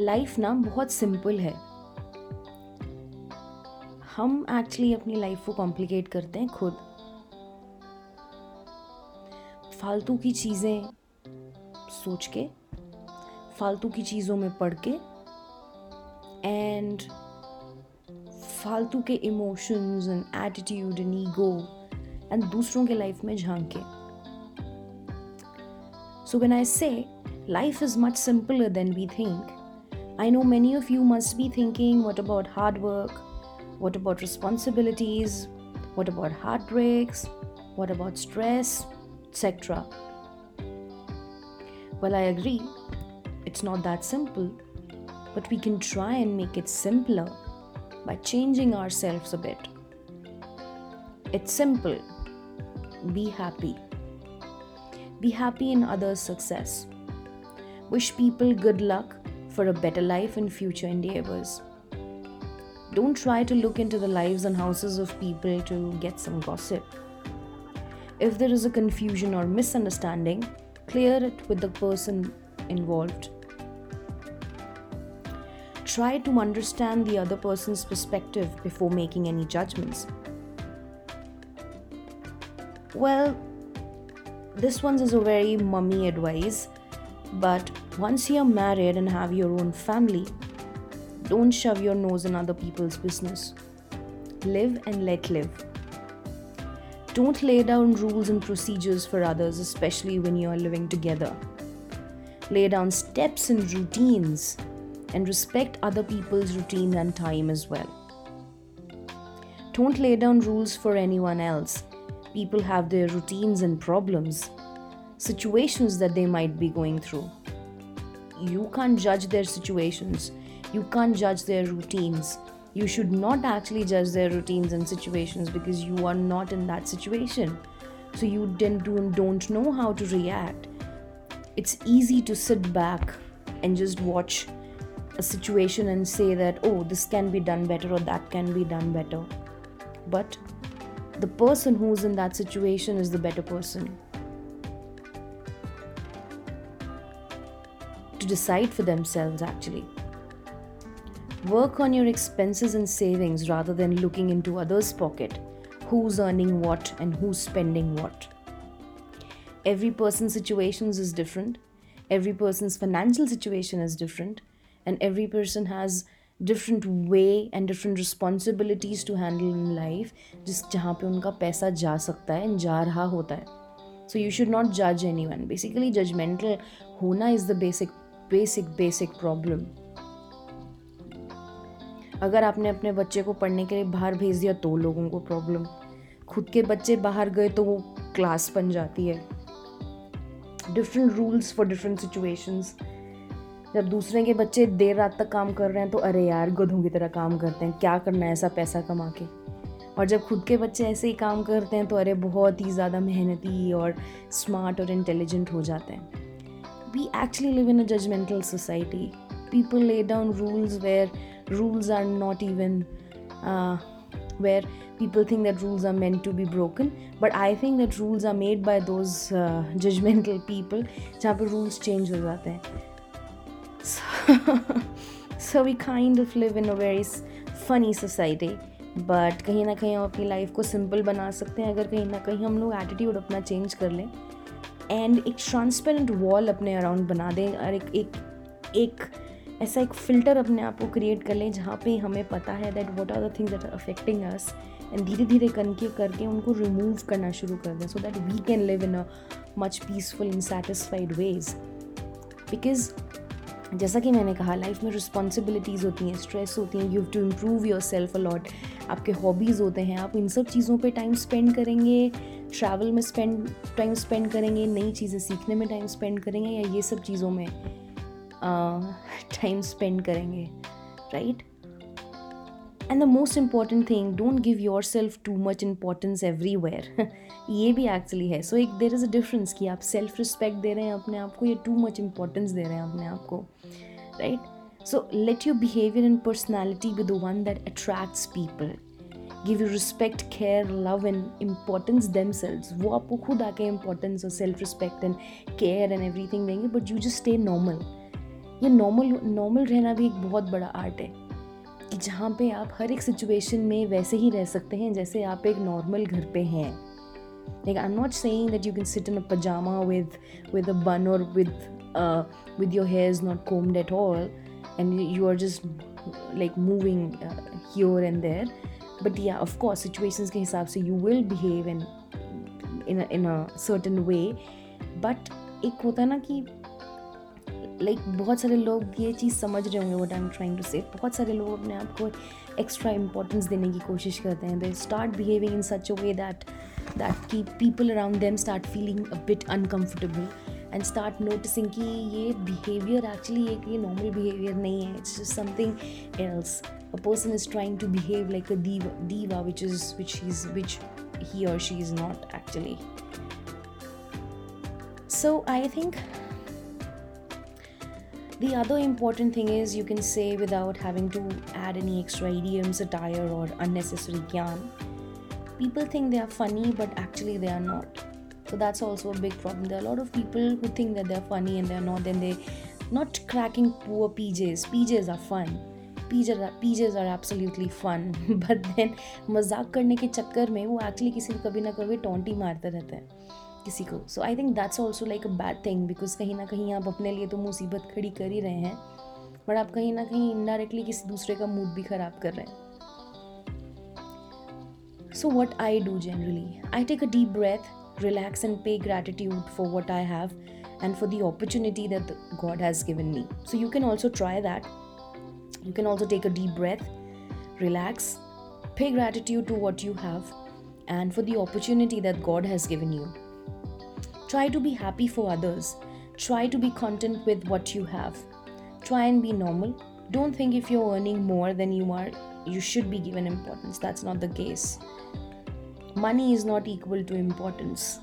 Life ना बहुत simple है। हम एक्चुअली अपनी लाइफ को कॉम्प्लिकेट करते हैं खुद। फालतू की चीज़ें सोच के, फालतू की चीज़ों में पढ़ के एंड फालतू के emotions and attitude and ego and दूसरों के लाइफ में झाँक के। So when I say life is much simpler than we think I know many of you must be thinking, what about hard work? What about responsibilities? What about heartbreaks? What about stress? Etc. Well, I agree, it's not that simple, but we can try and make it simpler by changing ourselves a bit. It's simple be happy. Be happy in others' success. Wish people good luck for a better life and future endeavors. Don't try to look into the lives and houses of people to get some gossip. If there is a confusion or misunderstanding, clear it with the person involved. Try to understand the other person's perspective before making any judgments. Well, this one is a very mummy advice, but once you're married and have your own family, don't shove your nose in other people's business. Live and let live. Don't lay down rules and procedures for others, especially when you are living together. Lay down steps and routines and respect other people's routine and time as well. Don't lay down rules for anyone else. People have their routines and problems, situations that they might be going through. You can't judge their situations, you can't judge their routines. You should not actually judge their routines and situations because you are not in that situation. So you don't know how to react. It's easy to sit back and just watch a situation and say that, oh, this can be done better or that can be done better. But the person who's in that situation is the better person. To decide for themselves, actually. Work on your expenses and savings rather than looking into others' pocket. Who's earning what and who's spending what. Every person's situations is different. Every person's financial situation is different. And every person has different way and different responsibilities to handle in life जिस जहाँ पे उनका पैसा जा सकता है जा रहा होता है so you should not judge anyone basically judgmental होना is the basic basic basic problem अगर आपने अपने बच्चे को पढ़ने के लिए बाहर भेज दिया तो लोगों को प्रॉब्लम खुद के बच्चे बाहर गए तो वो क्लास बन जाती है. Different rules for different situations जब दूसरे के बच्चे देर रात तक काम कर रहे हैं तो अरे यार, गधों की तरह काम करते हैं. क्या करना है ऐसा पैसा कमा के? और जब खुद के बच्चे ऐसे ही काम करते हैं तो अरे बहुत ही ज़्यादा मेहनती और स्मार्ट और इंटेलिजेंट हो जाते हैं. We actually live in a judgmental society people lay down rules where rules are not even uh, where people think that rules are meant to be broken but i think that rules are made by those uh, judgmental people जहाँ rules change हो जाते हैं so, so we kind of live in a very funny society but कहीं ना कहीं हम अपनी life को सिंपल बना सकते हैं अगर कहीं ना कहीं हम लोग एटीट्यूड अपना चेंज कर लें एंड एक ट्रांसपेरेंट वॉल अपने अराउंड बना दें और एक एक एक ऐसा एक फ़िल्टर अपने आप को क्रिएट कर लें जहाँ पे हमें पता है that what are the things that are affecting us and धीरे धीरे करके करके उनको रिमूव करना शुरू कर दें so that we can live in a much peaceful in satisfied ways because जैसा कि मैंने कहा लाइफ में रिस्पॉन्सिबिलिटीज़ होती हैं स्ट्रेस होती हैं you have to improve yourself a lot आपके हॉबीज़ होते हैं, आप इन सब चीज़ों पे टाइम स्पेंड करेंगे ट्रैवल में स्पेंड टाइम स्पेंड करेंगे, नई चीज़ें सीखने में टाइम स्पेंड करेंगे या ये सब चीज़ों में टाइम स्पेंड करेंगे right and the most important thing don't give yourself too much importance everywhere ये भी एक्चुअली है. सो एक देर इज़ अ डिफरेंस कि आप सेल्फ रिस्पेक्ट दे रहे हैं अपने आप को या टू मच इम्पॉर्टेंस दे रहे हैं अपने आप को right so let your behaviour and personality with one that attracts people give you respect care love and importance themselves वो आपको खुद आके इम्पोर्टेंस और self respect and care and everything देंगे but you just stay normal ये normal normal रहना भी एक बहुत बड़ा आर्ट है कि जहाँ पे आप हर एक सिचुएशन में वैसे ही रह सकते हैं जैसे आप एक नॉर्मल घर पे हैं। Like I am not that you can sit in a pajama with with a bun or with uh, with your hairs not combed at all and you are just like moving uh, here and there. But या course situations ke hisab se you will behave in in a certain way. But एक होता है ना कि like like, बहुत सारे लोग ये चीज़ समझ रहे होंगे what I am trying to say बहुत सारे लोग अपने आप को एक्स्ट्रा इंपॉर्टेंस देने की कोशिश करते हैं. They start behaving in such a way that that की people around them start feeling a bit uncomfortable and start noticing कि ये बिहेवियर एक्चुअली एक ये नॉर्मल बिहेवियर नहीं है it's just something else a person is trying to behave like a diva diva which is which is which he or she is not actually. So I think the other important thing is you can say without having to add any extra idioms, satire, or unnecessary gyan. People think they are funny, but actually they are not. So that's also a big problem. There are a lot of people who think that they're funny and they're not. Then they not cracking poor PJs. PJs are fun. Are, PJs are absolutely fun. but then मज़ाक करने के चक्कर में वो actually किसी को कभी ना कभी टोंटी मारते रहते हैं किसी को so I think that's also like a bad thing because कहीं ना कहीं आप अपने लिए तो मुसीबत खड़ी कर ही रहे हैं बट आप कहीं ना कहीं इनडायरेक्टली किसी दूसरे का मूड भी ख़राब कर रहे हैं so what I do generally I take a deep breath relax and pay gratitude for what I have and for the opportunity that God has given me. So you can also try that. You can also take a deep breath, relax, pay gratitude to what you have and for the opportunity that God has given you. Try to be happy for others. Try to be content with what you have. Try and be normal. Don't think if you're earning more than you are, you should be given importance. That's not the case. Money is not equal to importance.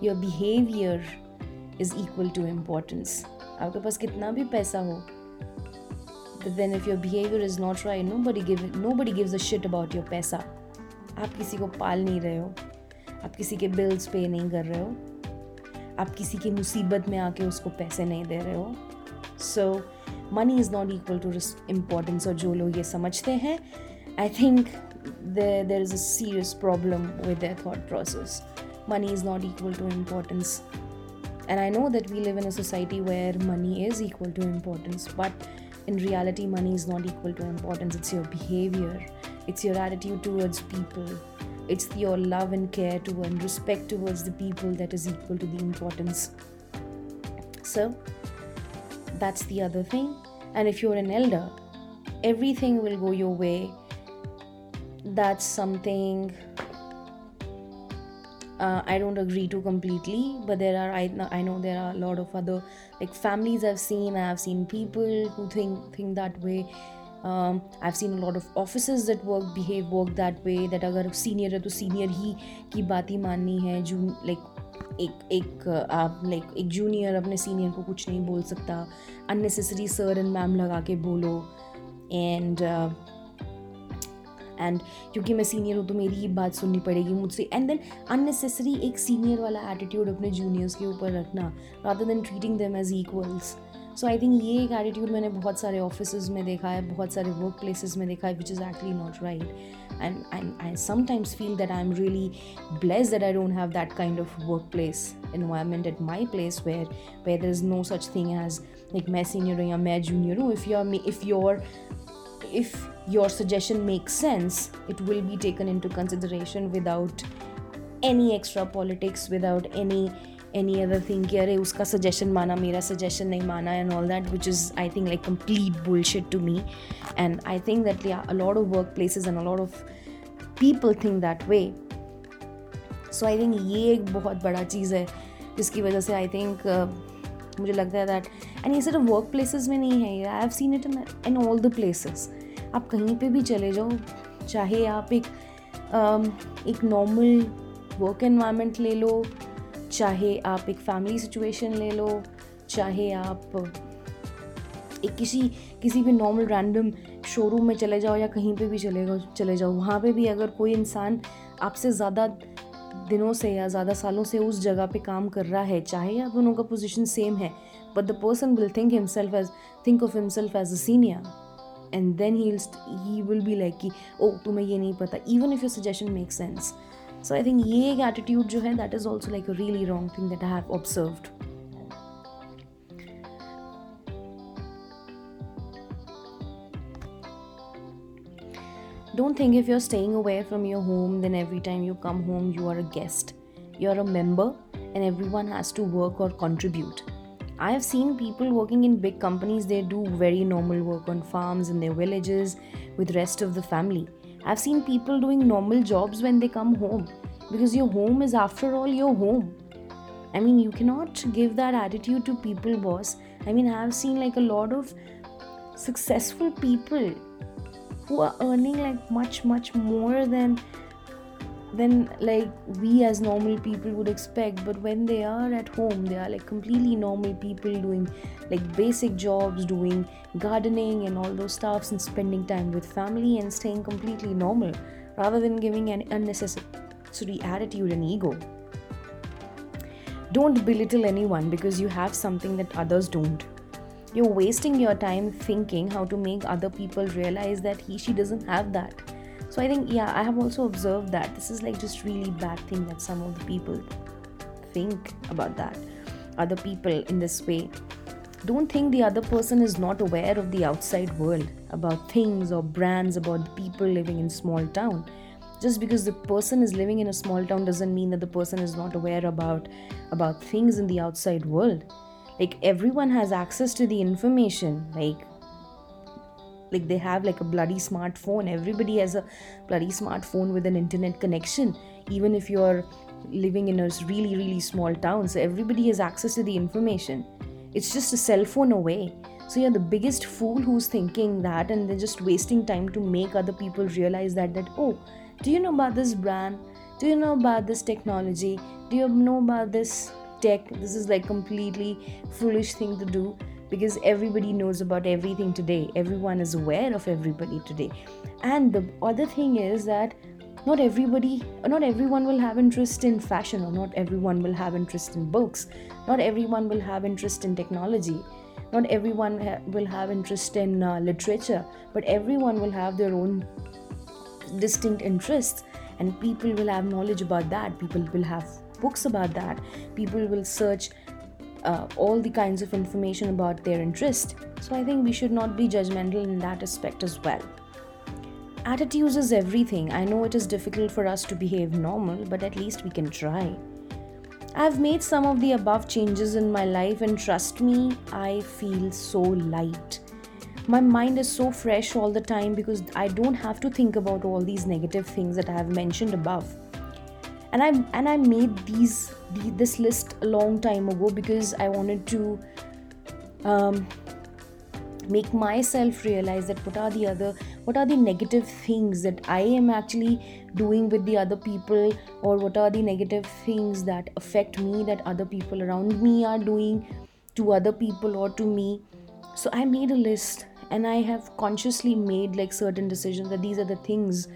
Your behavior is equal to importance. आपके पास कितना भी पैसा हो but then if your behavior is not right nobody give nobody gives a shit about your पैसा आप किसी को पाल नहीं रहे हो आप किसी के बिल्स पे नहीं कर रहे हो आप किसी की मुसीबत में आके उसको पैसे नहीं दे रहे हो so money is not equal to importance और जो लोग ये समझते हैं I think there, there is a serious problem with their thought process. Money is not equal to importance. And I know that we live in a society where money is equal to importance, but in reality, money is not equal to importance. It's your behavior, it's your attitude towards people, it's your love and care to and respect towards the people that is equal to the importance. So, that's the other thing. And if you're an elder, everything will go your way that's something uh, I don't agree to completely, but there are I, I know there are a lot of other like families I've seen. I've seen people who think think that way, um, I've seen a lot of offices that work behave work that way that अगर senior है तो senior ही की बात ही माननी है जू like एक एक आप लाइक एक जूनियर अपने सीनियर को कुछ नहीं बोल सकता अननेसेसरी सर एंड मैम लगा के बोलो एंड एंड क्योंकि मैं सीनियर हूँ तो मेरी ही बात सुननी पड़ेगी मुझसे। एंड देन अननेसेसरी एक सीनियर वाला एटीट्यूड अपने जूनियर्स के ऊपर रखना rather than treating them as equals so I think ये एक एटीट्यूड मैंने बहुत सारे ऑफ़िस में देखा है, बहुत सारे वर्क प्लेसेस में देखा है which is actually not right and I sometimes feel that I am really blessed that I don't have that kind of work place environment at my place where where there is no such thing as, like, मैं senior हूँ या मैं junior हूँ। If you're if you're if your suggestion makes sense, it will be taken into consideration without any extra politics, without any any other thing. कि अरे उसका suggestion माना मेरा सजेशन नहीं माना and all that which is I think like complete bullshit to me and I think that a lot of work places and a lot of people think that way so I think ये एक बहुत बड़ा चीज़ है जिसकी वजह से I think मुझे लगता है दैट एंड ये सिर्फ़ वर्क प्लेसेस में नहीं है ये I have seen it in in all the places आप कहीं पे भी चले जाओ चाहे आप एक um, एक नॉर्मल वर्क एनवायरनमेंट ले लो चाहे आप एक फैमिली सिचुएशन ले लो चाहे आप एक किसी किसी भी नॉर्मल रैंडम शोरूम में चले जाओ या कहीं पे भी चले जाओ चले जाओ वहाँ पे भी अगर कोई इंसान आपसे ज़्यादा दिनों से या ज़्यादा सालों से उस जगह पे काम कर रहा है, चाहे या दोनों का पोजीशन सेम है but the person will think himself as think of himself as a senior and then he he will be like कि ओ तुम्हें ये नहीं पता even if you suggestion make sense so I think ये एक attitude जो है that is also like a really wrong thing that I have observed Don't think if you're staying away from your home, then every time you come home, you are a guest. You're a member, and everyone has to work or contribute. I have seen people working in big companies, they do very normal work on farms in their villages with rest of the family. I've seen people doing normal jobs when they come home because your home is after all your home. I mean, you cannot give that attitude to people, boss. I mean, I've seen like a lot of successful people who are earning like much much more than than like we as normal people would expect. But when they are at home they are like completely normal people doing like basic jobs doing gardening and all those stuffs and spending time with family and staying completely normal rather than giving an unnecessary attitude and ego. Don't belittle anyone because you have something that others don't you're wasting your time thinking how to make other people realize that he she doesn't have that. So i think yeah i have also observed that. This is like just really bad thing that some of the people think about that. Other people in this way. Don't think the other person is not aware of the outside world about things or brands about the people living in small town. Just because the person is living in a small town doesn't mean that the person is not aware about about things in the outside world like everyone has access to the information. Like like they have like a bloody smartphone. Everybody has a bloody smartphone with an internet connection even if you're living in a really really small town. So everybody has access to the information. It's just a cell phone away. So you're the biggest fool who's thinking that and they're just wasting time to make other people realize that that oh do you know about this brand? Do you know about this technology? Do you know about this tech this is like completely foolish thing to do because everybody knows about everything today. Everyone is aware of everybody today. And the other thing is that not everybody not everyone will have interest in fashion or not everyone will have interest in books. Not everyone will have interest in technology. Not everyone ha- will have interest in uh, literature but everyone will have their own distinct interests and people will have knowledge about that. People will have books about that people will search uh, all the kinds of information about their interest. So i think we should not be judgmental in that aspect as well. Attitudes is everything. I know it is difficult for us to behave normal but at least we can try. I've made some of the above changes in my life, and trust me, I feel so light. My mind is so fresh all the time because I don't have to think about all these negative things that I have mentioned above and i and i made these this list a long time ago because i wanted to um, make myself realize that what are the other what are the negative things that i am actually doing with the other people or what are the negative things that affect me that other people around me are doing to other people or to me. So i made a list and i have consciously made like certain decisions that these are the things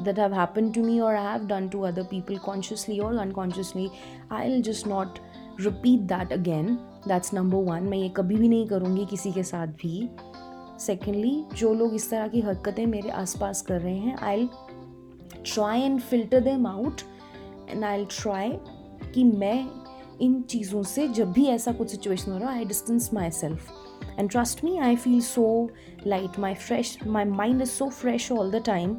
that have happened to me or I have done to other people consciously or unconsciously, I'll just not repeat that again. That's number one. मैं ये कभी भी नहीं करूँगी किसी के साथ भी सेकेंडली जो लोग इस तरह की हरकतें मेरे आसपास कर रहे हैं I try and filter them out and I try कि मैं इन चीज़ों से जब भी ऐसा कुछ सिचुएशन हो रहा I distance myself and trust me I feel so light my fresh my mind is so fresh all the time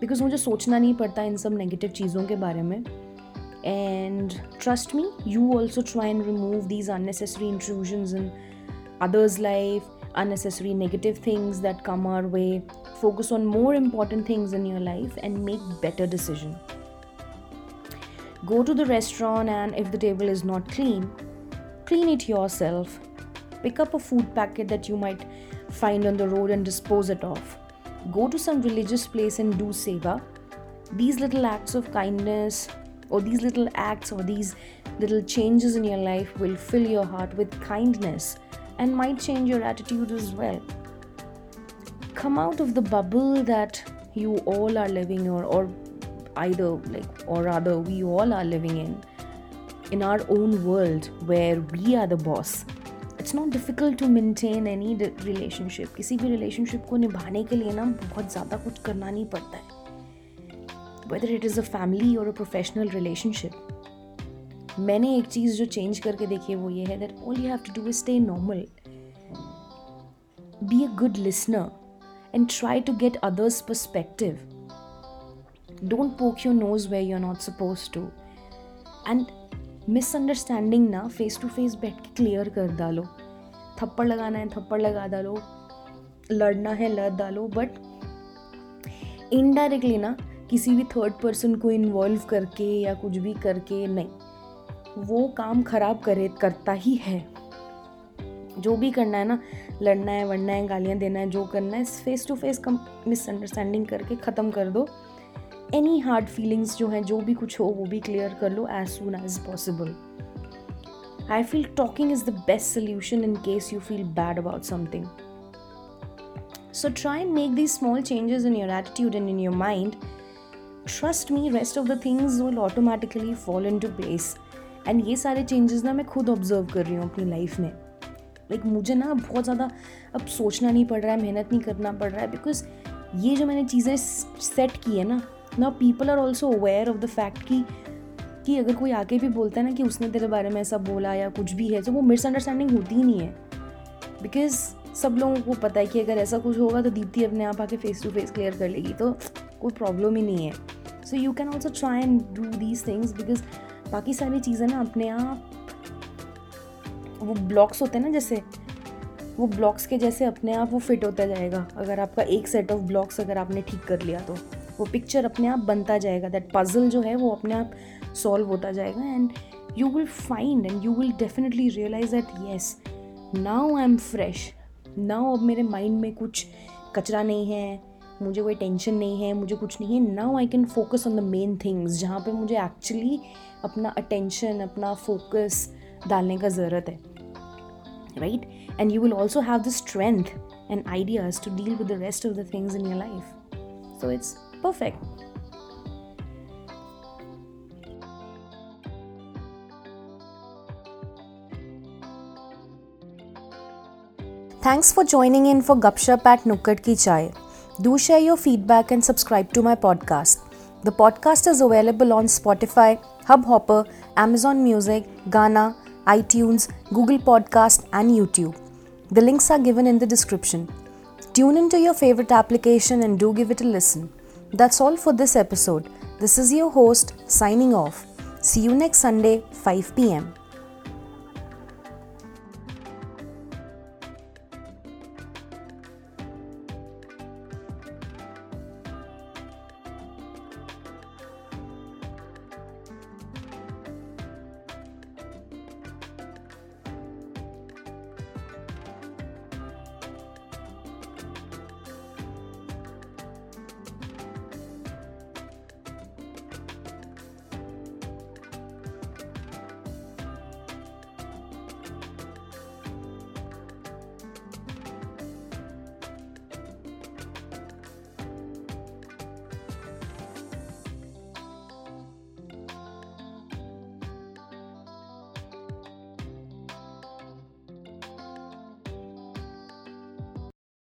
because मुझे सोचना नहीं पड़ता इन सब नेगेटिव चीज़ों के बारे में and trust me you also try and remove these unnecessary intrusions in others life unnecessary negative things that come our way focus on more important things in your life and make better decision go to the restaurant and if the table is not clean clean it yourself pick up a food packet that you might find on the road and dispose it off go to some religious place and do seva. These little acts of kindness or these little acts or these little changes in your life will fill your heart with kindness and might change your attitude as well. Come out of the bubble that you all are living or or either like or rather we all are living in in our own world where we are the boss it's not difficult to maintain any relationship किसी भी relationship को निभाने के लिए ना बहुत ज़्यादा कुछ करना नहीं पड़ता है। Whether it is a family और अ प्रोफेशनल रिलेशनशिप मैंने एक चीज़ जो चेंज करके देखी है वो ये है that all you have to do stay normal be a good listener and try to get others perspective don't poke your nose way you are not suppose to and misunderstanding ना face to face बैठ के clear कर डालो। थप्पड़ लगाना है, थप्पड़ लगा डालो। लड़ना है, लड़ डालो बट इनडायरेक्टली ना किसी भी थर्ड पर्सन को इन्वॉल्व करके या कुछ भी करके नहीं। वो काम खराब करे, करता ही है। जो भी करना है ना, लड़ना है, वड़ना है, गालियाँ देना है, जो करना है फेस टू फेस कम मिसअंडरस्टैंडिंग करके ख़त्म कर दो। एनी हार्ड फीलिंग्स जो हैं जो भी कुछ हो वो भी क्लियर कर लो as soon as possible I feel talking is the best solution in case you feel bad about something So try make make small changes in your attitude and in your mind trust me rest of the things will automatically automatically into place and ये सारे changes ना मैं खुद observe कर रही हूँ अपनी life में. लाइक like, मुझे ना बहुत ज़्यादा अब सोचना नहीं पड़ रहा है मेहनत नहीं करना पड़ रहा है बिकॉज़ ये जो मैंने चीज़ें सेट की है ना ना people are also aware of the fact कि कि अगर कोई आके भी बोलता है ना कि उसने तेरे बारे में ऐसा बोला या कुछ भी है तो वो मिसअंडरस्टैंडिंग होती ही नहीं है। बिकॉज़ सब लोगों को पता है कि अगर ऐसा कुछ होगा तो दीप्ति अपने आप आके फेस टू फेस क्लियर कर लेगी तो कोई प्रॉब्लम ही नहीं है। So you can also try and do these things because बाकी सारी चीज़ें ना अपने आप, वो ब्लॉक्स होते हैं ना जैसे, वो ब्लॉक्स के जैसे अपने आप वो फिट होता जाएगा, अगर आपका एक सेट ऑफ़ ब्लॉक्स अगर आपने ठीक कर लिया तो। वो पिक्चर अपने आप बनता जाएगा। दैट पजल जो है वो अपने आप सॉल्व होता जाएगा and you will find and you will definitely realise that yes now I am fresh now अब मेरे माइंड में कुछ कचरा नहीं है, मुझे कोई टेंशन नहीं है, मुझे कुछ नहीं है। Now I can focus on the main things जहाँ पे मुझे एक्चुअली अपना अटेंशन अपना फोकस डालने का ज़रूरत है। Right and you will also have the strength and ideas to deal with the rest of the things in your life so it's perfect. Thanks for joining in for Gupshup at Nukkad Ki Chai. Do share your feedback and subscribe to my podcast. The podcast is available on Spotify, Hubhopper, Amazon Music, Gaana, iTunes, Google Podcast, and YouTube. The links are given in the description. Tune into your favorite application and do give it a listen. That's all for this episode. This is your host signing off. See you next Sunday, 5 pm.